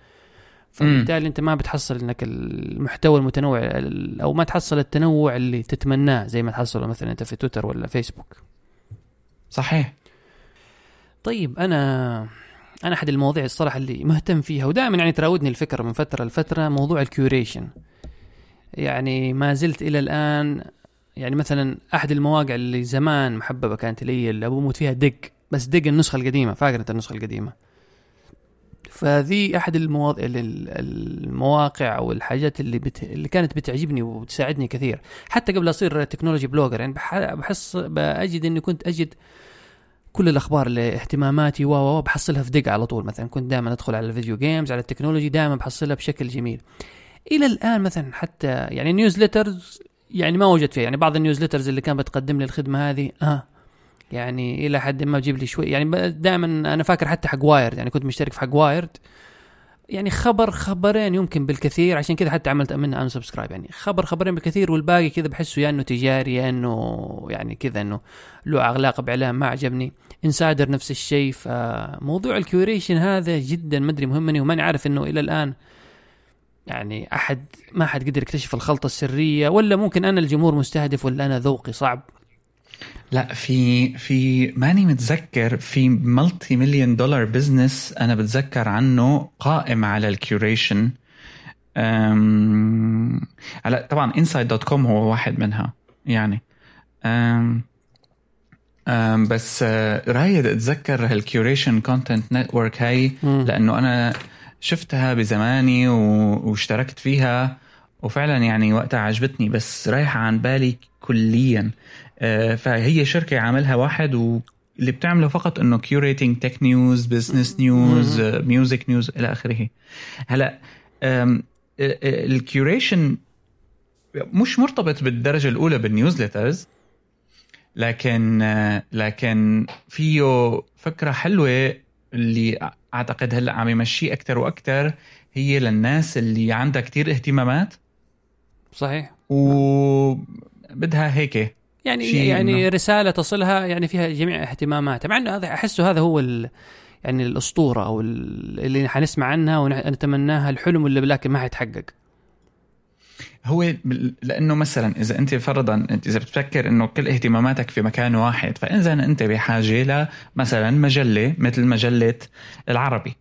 فبالتالي أنت ما بتحصل إنك المحتوى المتنوع أو ما تحصل التنوع اللي تتمناه زي ما تحصله مثلا أنت في تويتر ولا فيسبوك. صحيح. طيب أنا أنا أحد المواضيع الصراحة اللي مهتم فيها ودائما يعني تراودني الفكرة من فترة لفترة موضوع ال curation. يعني ما زلت إلى الآن يعني مثلا أحد المواقع اللي زمان محببة كانت لي اللي أبو موت فيها Digg بس Digg النسخة القديمة فاكر أنت النسخة القديمة؟ فذي أحد المواضيع المواقع أو الحاجات اللي بت... اللي كانت بتعجبني وتساعدني كثير. حتى قبل أصير technology blogger يعني بحس بجد إني كنت أجد كل الأخبار اللي اهتماماتي و بحصلها في دقة على طول. مثلا كنت دائما أدخل على ال video games على ال technology دائما بحصلها بشكل جميل. إلى الآن مثلا حتى يعني newsletters يعني ما وجدت فيها. يعني بعض ال newsletters اللي كانت بتقدم لي الخدمة هذه آه يعني إلى حد ما بجيب لي شوي. يعني دائما أنا فاكر حتى حق وايرد يعني كنت مشترك في حق وايرد يعني خبر خبرين يمكن بالكثير عشان كذا حتى عملت منها unsubscribe يعني خبر خبرين بالكثير والباقي كذا بحسه يا إنه تجاري يا إنه يعني كذا إنه له علاقه باعلام ما عجبني. Insider نفس الشيء. فموضوع ال curation هذا جدا مدري مهمني وماني عارف إنه إلى الآن يعني أحد ما حد قدر يكتشف الخلطة السرية ولا ممكن أنا الجمهور مستهدف ولا أنا ذوقي صعب. لا في في ماني متذكر في multi-million dollar business أنا بتذكر عنه قائم على ال curation هلا طبعا Inside.com هو واحد منها يعني. أم أم بس آه، رايد أتذكر هال curation content network هاي لأنه أنا شفتها بزماني واشتركت فيها وفعلا يعني وقتها عجبتني بس رايحة عن بالي كليا. فهي شركة عاملها واحد و اللي بتعمله فقط إنه curating tech news business news music news إلى آخره. هلا ال curation مش مرتبط بالدرجة الأولى بال newsletters لكن لكن فيه فكرة حلوة اللي أعتقد هلأ عم يمشيه أكثر وأكثر هي للناس اللي عندها كتير اهتمامات. صحيح. وبدها هيك يعني يعني إنه- رسالة تصلها يعني فيها جميع اهتماماتها. مع إنه هذا أحسه هذا هو ال يعني الأسطورة أو ال- اللي حنسمع عنها ونتمناها الحلم اللي لكن ما حيتحقق. هو لأنه مثلا إذا أنت فرضا أنت إذا بتفكر إنه كل اهتماماتك في مكان واحد فاذا أنت بحاجة لمثلا مجلة مثل مجلة العربي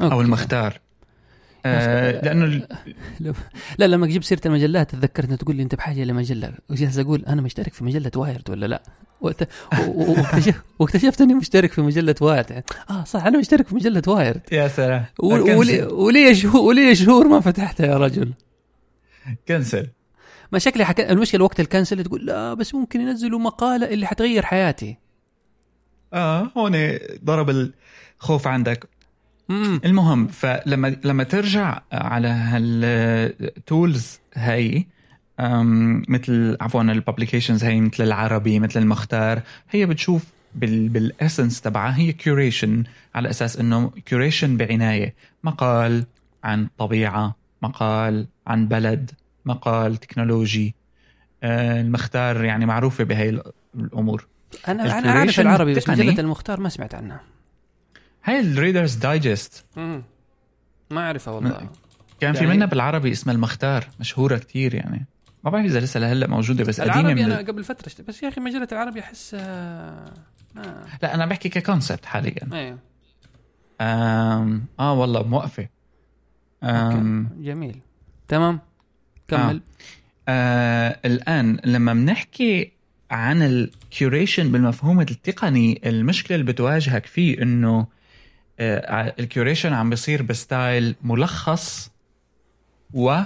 أو أوكي. المختار. آه لأنه لا لما جبت سيرة المجلات تذكرت تقول لي أنت بحاجة لمجله وجالس أقول أنا مشترك في مجلة وايرد ولا لا؟ واكتشفت أني مشترك في مجلة وايرد. آه صح أنا مشترك في مجلة وايرد. يا سلام. ولي ولي شهور ولي شهور ما فتحتها يا رجل. cancel. ما شكلي حك... المشكلة وقت ال cancel تقول لا بس ممكن ينزلوا مقالة اللي حتغير حياتي. آه هون ضرب الخوف عندك. المهم فلما لما ترجع على هال tools هاي مثل عفوا ال publications هي مثل العربي مثل المختار هي بتشوف بال بال essence تبعها هي curation على أساس إنه curation بعناية. مقال عن طبيعة مقال عن بلد مقال تكنولوجي آه، المختار يعني معروفة بهي الأمور. أنا أنا أعرف العربي بس. مجلة المختار ما سمعت عنها. هاي ال Reader's Digest ما أعرفها والله. كان في يعني- منها بالعربي اسمها المختار مشهورة كتير يعني. ما بعرف إذا لسه لهلأ موجودة بس قديمة العربي من أنا. قبل فترة بس يا أخي مجلة العربي احسها آه. لا أنا بحكي ككونسبت حاليا. أيوه آم... آه والله موقفة. آم... جميل. تمام. كمل. آه. الآن لما بنحكي عن الكيوريشن بالمفهوم التقني المشكلة اللي بتواجهك فيه إنه آه ال curation عم بيصير ب style ملخص و.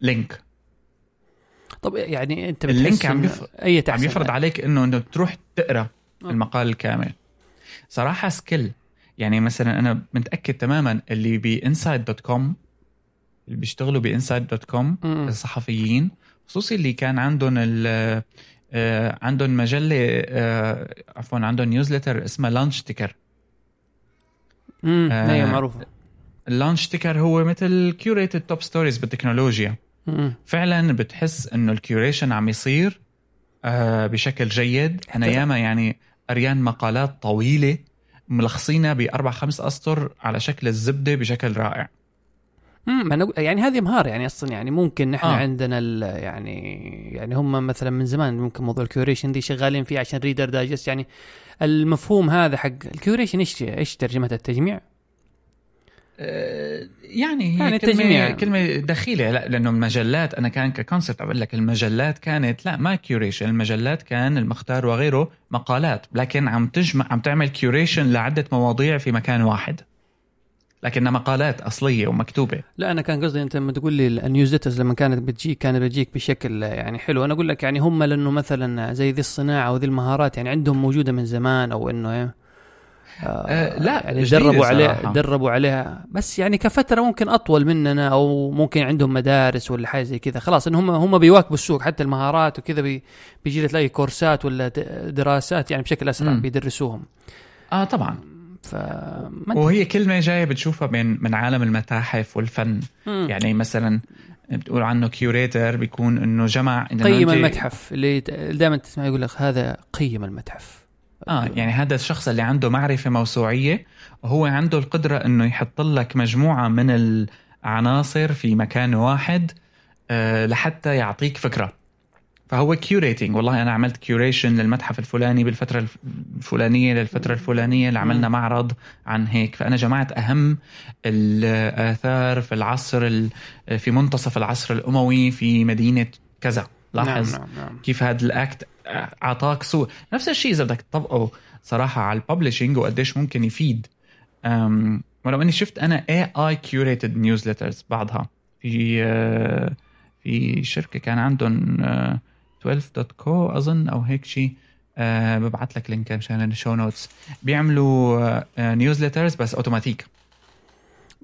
link طب يعني انت ال link عم أي عم يفرض عليك إنه إنه تروح تقرأ آه. المقال الكامل صراحة skill يعني مثلا أنا متأكد تماما اللي ب Inside.com اللي بيشتغلوا ب Inside.com. الصحفيين خصوصي اللي كان عندهم ال آه، عندهم مجلة آه، عفوا عندهم newsletter اسمها LaunchTicker امم آه. أيوه معروفة. ال LaunchTicker هو مثل curated top stories بالتكنولوجيا. مم. فعلا بتحس إنه ال curation عم يصير آه بشكل جيد. أنا ياما يعني قريان مقالات طويلة ملخصينها بأربع خمس أسطر على شكل الزبدة بشكل رائع. امم أنا أقول- يعني هذه مهارة يعني أصلا يعني ممكن نحن آه. عندنا يعني يعني هم مثلا من زمان ممكن موضوع ال curation دي شغالين فيه عشان Reader Digest يعني المفهوم هذا حق ال curation إيش إيش ترجمتها التجميع؟ آه يعني هي يعني يعني كلمه تجميع. كلمة دخيلة لا لأنه المجلات أنا كان ك concept أقول لك المجلات كانت لا ما curation المجلات كان المختار وغيره مقالات لكن عم تجمع عم تعمل curation لعدة مواضيع في مكان واحد لكنها مقالات أصلية ومكتوبة. لا أنا كان قصدي أنت لما تقول لي ال newsletters لما كانت بتجيك كانت بتجيك بشكل يعني حلو. أنا أقول لك يعني هم لأنه مثلا زي ذي الصناعة وذي المهارات يعني عندهم موجودة من زمان أو إنه إيه آه آه، لا، يعني دربوا عليها. دربوا عليها. بس يعني كفترة ممكن أطول مننا أو ممكن عندهم مدارس ولا حاجة زي كذا. خلاص إن هم هم بيواكبوا السوق. حتى المهارات وكذا بي بيجي تلاقي كورسات ولا دراسات يعني بشكل أسرع مم. بيدرسوهم. آه طبعا. فما وهي كلمة جاية بتشوفها من من عالم المتاحف والفن. مم. يعني مثلا بتقول عنه curator بيكون إنه جمع إنه قيم المتحف. اللي دائما تسمع يقول لك هذا قيم المتحف. آه يعني هذا الشخص اللي عنده معرفة موسوعية وهو عنده القدرة إنه يحط لك مجموعة من العناصر في مكان واحد آه لحتى يعطيك فكرة. فهو curating والله أنا عملت curation للمتحف الفلاني بالفترة الف- الفلانية للفترة الفلانية اللي عملنا معرض عن هيك. فأنا جمعت أهم الآثار في العصر ال- في منتصف العصر الأموي في مدينة كذا. لاحظ نعم نعم نعم. كيف هذا ال act أعطاك صور نفس الشيء إذا بدك تطبقه صراحة على ال publishing وقديش ممكن يفيد. ولو إني شفت أنا AI curated newsletters بعضها. في آه، في شركة كان عندهم 12 dot co أظن أو هيك شيء أه ببعث لك link مشان ال show notes بيعملوا newsletters بس اوتوماتيك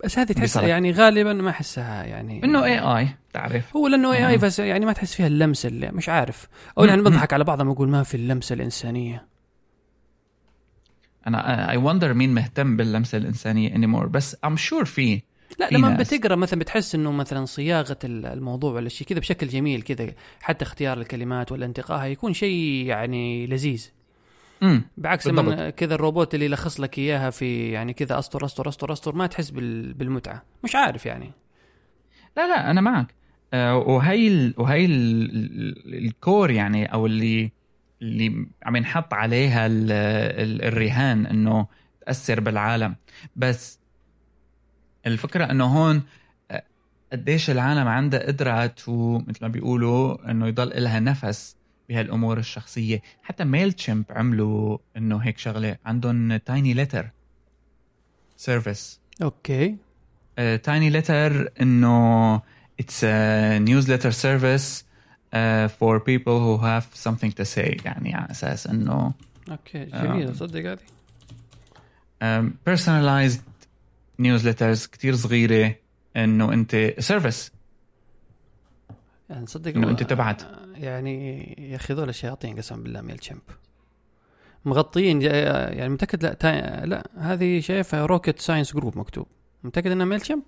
بس هذه تحس. يعني غالبا ما أحسها يعني. إنه AI تعرف. هو لأنه AI آه. بس يعني ما تحس فيها اللمسة اللي مش عارف. أو نحن بنضحك على بعضنا بنقول ما في اللمسة الإنسانية. أنا I wonder مين مهتم باللمسة الإنسانية anymore بس I'm sure في لا لما ناس. بتقرأ مثلا بتحس إنه مثلا صياغة ال- الموضوع ولا شيء كذا بشكل جميل كذا حتى اختيار الكلمات ولا انتقائها يكون شيء يعني لذيذ. امم بعكس. لما كذا الروبوت اللي يلخص لك إياها في يعني كذا أسطر أسطر أسطر أسطر ما تحس بال- بالمتعة. مش عارف يعني. لا لا أنا معك. آه وهي ال وهي ال ال الكور يعني أو اللي اللي عم ينحط عليها ال ال الرهان إنه تأثر بالعالم. بس الفكرة إنه هون آه، قديش العالم عندها قدرة to مثل ما بيقولوا إنه يضل لها نفس بهالأمور الشخصية. حتى MailChimp عملوا إنه هيك شغلة عندهم TinyLetter service okay. TinyLetter إنه it's a newsletter service uh, for people who have something to say يعني على أساس إنه okay آه. جميل صدق هذه. personalized newsletters كتير صغيرة إنه أنت service يعني صدق إنه هو- أنت تبعت. يعني يا أخي ذول الشياطين قسم بالله MailChimp مغطين جا- يعني متأكد لا تا... لا هذه شايفها Rocket Science Group مكتوب. متأكد إنها MailChimp؟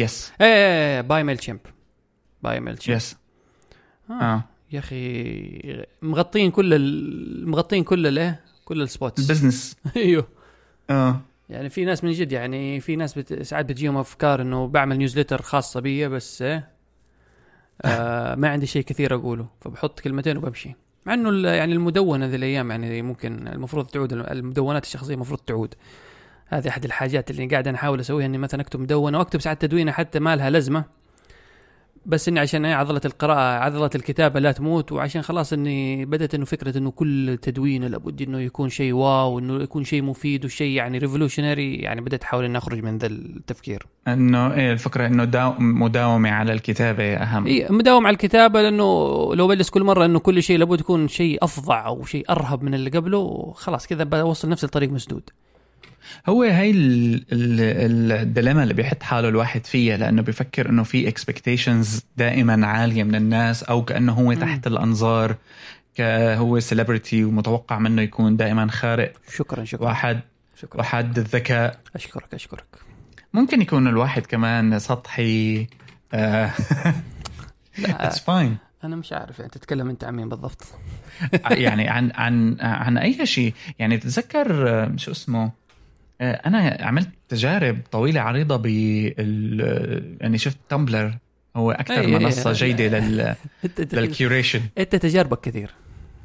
yes إيه by MailChimp by MailChimp yes آه. آه. يا أخي مغطين كل ال... مغطين كل الايه كل ال spots ال business أيوه. آه. يعني في ناس من جد يعني في ناس بت... ساعات بتجيهم أفكار إنه بعمل newsletter خاصة بي بس إيه، آه ما عندي شيء كثير أقوله. فبحط كلمتين وبمشي. مع إنه يعني المدونة ذي الأيام يعني ممكن المفروض تعود المدونات الشخصية المفروض تعود. هذه أحد الحاجات اللي قاعد أنا أحاول أسويها إني مثلا أكتب مدونة وأكتب ساعات تدوينة حتى ما لها لازمة. بس إني عشان إيه عضلة القراءة عضلة الكتابة لا تموت وعشان خلاص إني بدأت إنه فكرة إنه كل تدوين لابد إنه يكون شيء wow إنه يكون شيء مفيد وشيء يعني revolutionary يعني بدأت أحاول إني أخرج من ذا التفكير. إنه إيه الفكرة إنه داو مداومة على الكتابة أهم. اي مداوم على الكتابة لأنه لو بجلس كل مرة إنه كل شيء لابد يكون شيء أفظع أو شيء أرهب من اللي قبله خلاص كذا بوصل نفس الطريق مسدود. هو هي ال- ال- ال dilemma اللي بيحط حاله الواحد فيها لأنه بيفكر إنه في expectations دائما عالية من الناس أو كأنه هو تحت الأنظار كهو celebrity ومتوقع منه يكون دائما خارق. شكرا شكرا. واحد شكرا. واحد الذكاء. أشكرك أشكرك. ممكن يكون الواحد كمان سطحي آه، it's fine أنا مش عارف يعني تتكلم أنت عن مين بالضبط؟ يعني عن عن عن أي شيء. يعني تتذكر آه، شو اسمه؟ آه، أنا عملت تجارب طويلة عريضة بال يعني شفت Tumblr هو أكثر أي- أي- منصة أي- جيدة لل أنت انت, لل curation أنت تجاربك كثير.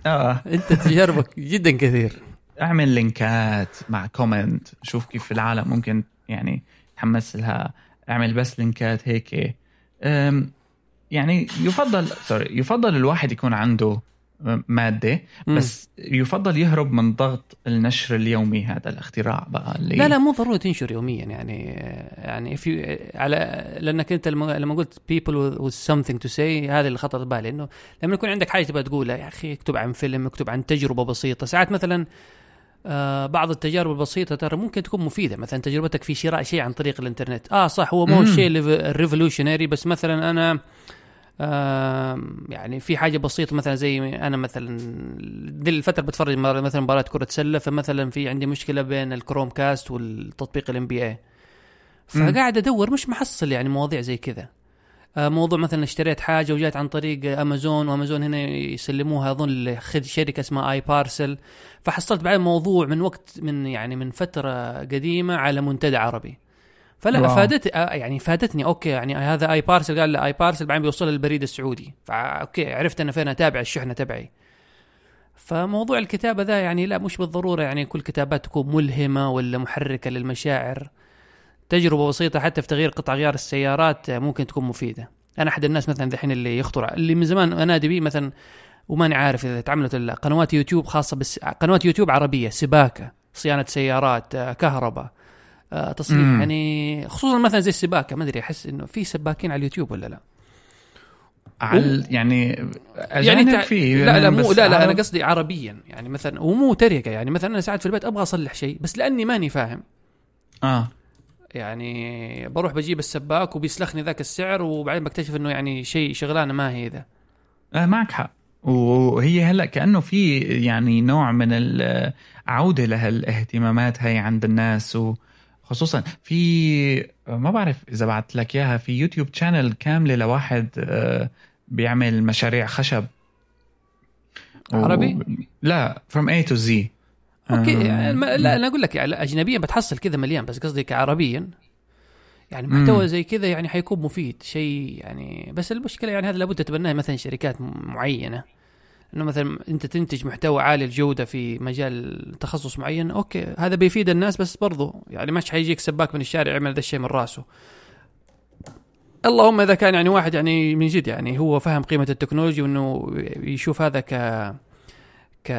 آه. أنت تجاربك جدا كثير. أعمل لينكات مع comment شوف كيف العالم ممكن يعني تحمس لها. أعمل بس لينكات هيك. يعني يفضل sorry يفضل الواحد يكون عنده مادة. بس يفضل يهرب من ضغط النشر اليومي هذا الاختراع بقى اللي لا لا مو ضروري تنشر يوميا يعني يعني you على لأنك أنت لما قلت people with something to say هذا اللي خطر بالي إنه لما يكون عندك حاجة تبغى تقولها يا أخي اكتب عن فيلم اكتب عن تجربة بسيطة ساعات مثلا آه بعض التجارب البسيطة ترى ممكن تكون مفيدة مثلا تجربتك في شراء شيء عن طريق الإنترنت آه صح هو مو. الشيء ال revolutionary بس مثلا أنا آه يعني في حاجة بسيطة مثلا زي أنا مثلا دي الفترة بتفرج مثلا مباراة كرة سلة فمثلا في عندي مشكلة بين ال Chromecast والتطبيق ال NBA فقاعد أدور مش محصل يعني مواضيع زي كذا. آه، موضوع مثلا اشتريت حاجة وجات عن طريق أمازون وأمازون هنا يسلموها أظن شركة اسمها i-parcel فحصلت بعد موضوع من وقت من يعني من فترة قديمة على منتدى عربي. فلا wow. فادت آه، يعني فادتني. okay يعني هذا i-parcel قال لا i-parcel بعدين بيوصلها للبريد السعودي. فا okay عرفت أنا فين أتابع الشحنة تبعي. فموضوع الكتابة ذا يعني لا مش بالضرورة يعني كل كتابات تكون ملهمة ولا محركة للمشاعر. تجربة بسيطة حتى في تغيير قطع غيار السيارات ممكن تكون مفيدة. أنا أحد الناس مثلا ذحين اللي يخطر اللي من زمان انادي بيه مثلا وماني عارف إذا تعملت ولا لا، قنوات يوتيوب خاصة بس قنوات يوتيوب عربية سباكة صيانة سيارات آه، كهرباء. آه، تصليح مم. يعني خصوصا مثلا زي السباكة ما أدري أحس إنه في سباكين على اليوتيوب ولا لا؟ على يعني يعني تع- فيه لا لا بس مو لا لا أنا قصدي عربيا. يعني مثلا ومو تريقة يعني مثلا أنا ساعات في البيت أبغى أصلح شيء بس لأني ماني فاهم. آه. يعني بروح بجيب السباك وبيسلخني ذاك السعر وبعدين بكتشف إنه يعني شيء شغلانة ما هي ذا. آه معك حق. وهي هلأ كأنه في يعني نوع من العوده لهالاهتمامات هاي عند الناس وخصوصا في ما بعرف إذا بعت لك إياها في YouTube channel كاملة لواحد آه، بيعمل مشاريع خشب. عربي؟ لا from A to Z. okay يعني لا أنا أقول لك يعني اجنبيا بتحصل كذا مليان بس قصدي كعربيا. يعني محتوى مم. زي كذا يعني حيكون مفيد شيء يعني بس المشكلة يعني هذا لابد تتبناه مثلا شركات معينة. إنه مثلا أنت تنتج محتوى عالي الجوده في مجال تخصص معين okay هذا بيفيد الناس بس برضو يعني مش حيجيك سباك من الشارع يعمل ذا الشيء من راسه. اللهم إذا كان يعني واحد يعني من جد يعني هو فهم قيمة التكنولوجيا وإنه يشوف هذا ك ك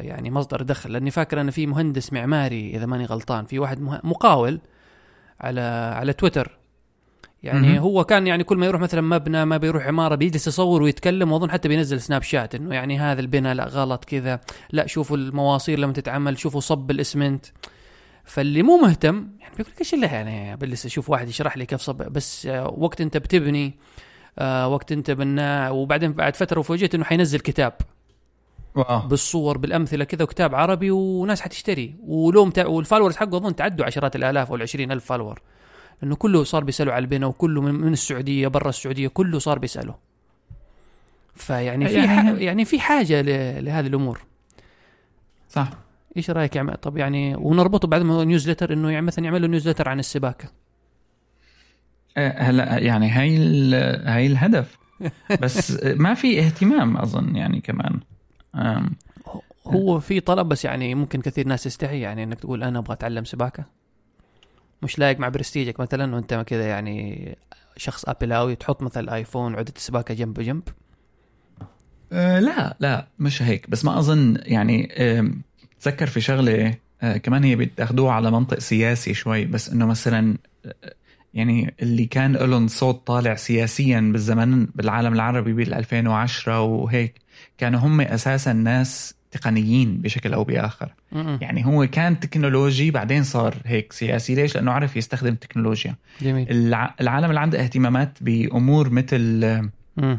يعني مصدر دخل. لأني فاكر أنا في مهندس معماري إذا ماني غلطان في واحد مقاول على على تويتر. يعني مهم. هو كان يعني كل ما يروح مثلا مبنى ما بيروح عمارة بيجلس يصور ويتكلم وأظن حتى بينزل سناب شات إنه يعني هذا البناء لا غلط كذا لا شوفوا المواصير لما تتعمل شوفوا صب الاسمنت. فاللي مو مهتم يعني بيقول لك إيش اللي يعني بجلس أشوف واحد يشرح لي كيف صب بس وقت أنت بتبني آه، وقت أنت بناء وبعدين بعد فترة فوجئت إنه حينزل كتاب. wow. بالصور بالأمثلة كذا وكتاب عربي وناس حتشتري. ولو متابع وال followers حقه أظن تعدوا عشرات الآلاف أو العشرين ألف follower. لأنه كله صار بيسألوا على البناء وكله من, من السعودية برا السعودية كله صار بيساله فيعني في. يعني- يعني في حاجة ل... لهذه الأمور. صح. إيش رأيك يا عم طب يعني ونربطه بعد ما newsletter إنه يعني مثلا يعمل له newsletter عن السباكة. آه، هلا يعني هاي ال- هاي الهدف. بس ما في اهتمام أظن يعني كمان. هو في طلب بس يعني ممكن كثير ناس تستحي يعني إنك تقول أنا أبغى أتعلم سباكة. مش لايق مع برستيجك مثلا وأنت كذا يعني شخص Apple اوي تحط مثلا iPhone وعدة السباكه جنب بجنب آه، لا لا مش هيك بس ما أظن يعني تذكر في شغلة آه، كمان هي بتاخدوها على منطق سياسي شوي بس إنه مثلا آه، يعني اللي كان لهم صوت طالع سياسيا بالزمن بالعالم العربي بال 2010 وهيك كانوا هم أساسا ناس تقنيين بشكل أو بآخر. يعني هو كان تكنولوجي بعدين صار هيك سياسي. ليش؟ لأنه عرف يستخدم التكنولوجيا جميل. الع- العالم اللي عنده اهتمامات بأمور مثل م.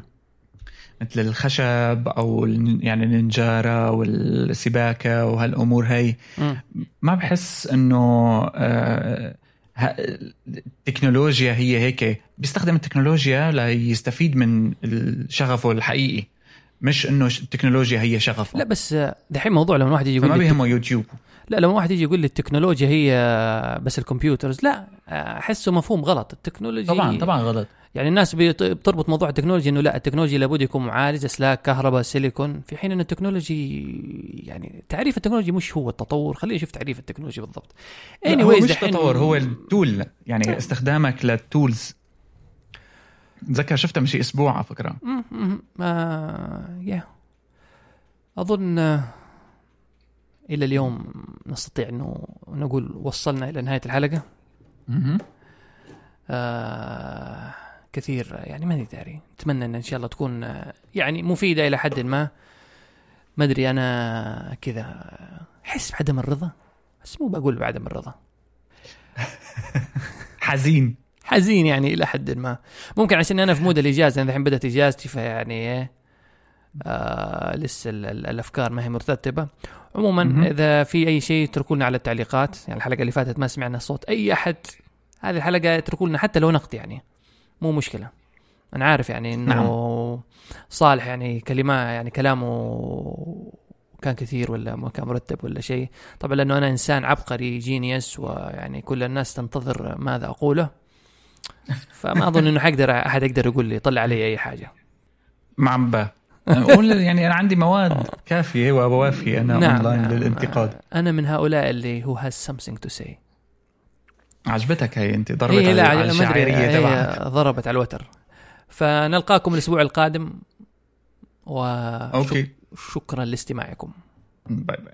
مثل الخشب أو يعني النجارة والسباكة وهالأمور هي. م. ما بحس إنه آه، التكنولوجيا هي هيك. بيستخدم التكنولوجيا ليستفيد من شغفه الحقيقي. مش إنه التكنولوجيا هي شغفه. لا بس دحين موضوع لما واحد يجي يقول لي بيهمه يوتيوب. لا لما واحد يجي يقول لي التكنولوجيا هي بس ال computers لا أحسه مفهوم غلط. التكنولوجيا طبعا طبعا غلط. يعني الناس بتربط موضوع التكنولوجيا إنه لا التكنولوجيا لابد يكون معالج اسلاك كهرباء سيليكون. في حين إن التكنولوجي يعني تعريف التكنولوجي مش هو التطور. خلينا نشوف تعريف التكنولوجيا بالضبط. anyway هو مش تطور هو التول يعني استخدامك للتولز تذكر شفتها من شي أسبوع على فكرة. مم، مم، آه، يا أظن آه، إلى اليوم نستطيع أنه نقول وصلنا إلى نهاية الحلقة. آه كثير يعني ماني داري أتمنى أن إن شاء الله تكون آه، يعني مفيدة إلى حد ما. ما أدري أنا كذا أحس بعدم الرضا. بس مو بقول بعدم الرضا. حزين. حزين يعني إلى حد ما. ممكن عشان أنا في مود الإجازة أنا الحين بدأت إجازتي فيعني إيه آه لسه ال- ال- الأفكار ما هي مرتبة. عموما. إذا في أي شيء اتركوا لنا على التعليقات يعني الحلقة اللي فاتت ما سمعنا صوت أي أحد هذه الحلقة اتركوا لنا حتى لو نقد يعني مو مشكلة. أنا عارف يعني إنه نعم. صالح يعني كلمة يعني كلامه كان كثير ولا ما كان مرتب ولا شيء. طبعا لأنه أنا إنسان عبقري جينيوس ويعني كل الناس تنتظر ماذا أقوله. فما أظن إنه حقدر أحد يقدر يقول لي طلع علي أي حاجة. معبى قول يعني أنا عندي مواد كافية وبوافي أنا نعم اونلاين نعم. للانتقاد. أنا من هؤلاء اللي هو has something to say. عجبتك هي أنت؟ ضربت هي على لا على الشاعريه هي تبعك. ضربت على الوتر. فنلقاكم الأسبوع القادم okay. وشكرا لاستماعكم. bye bye.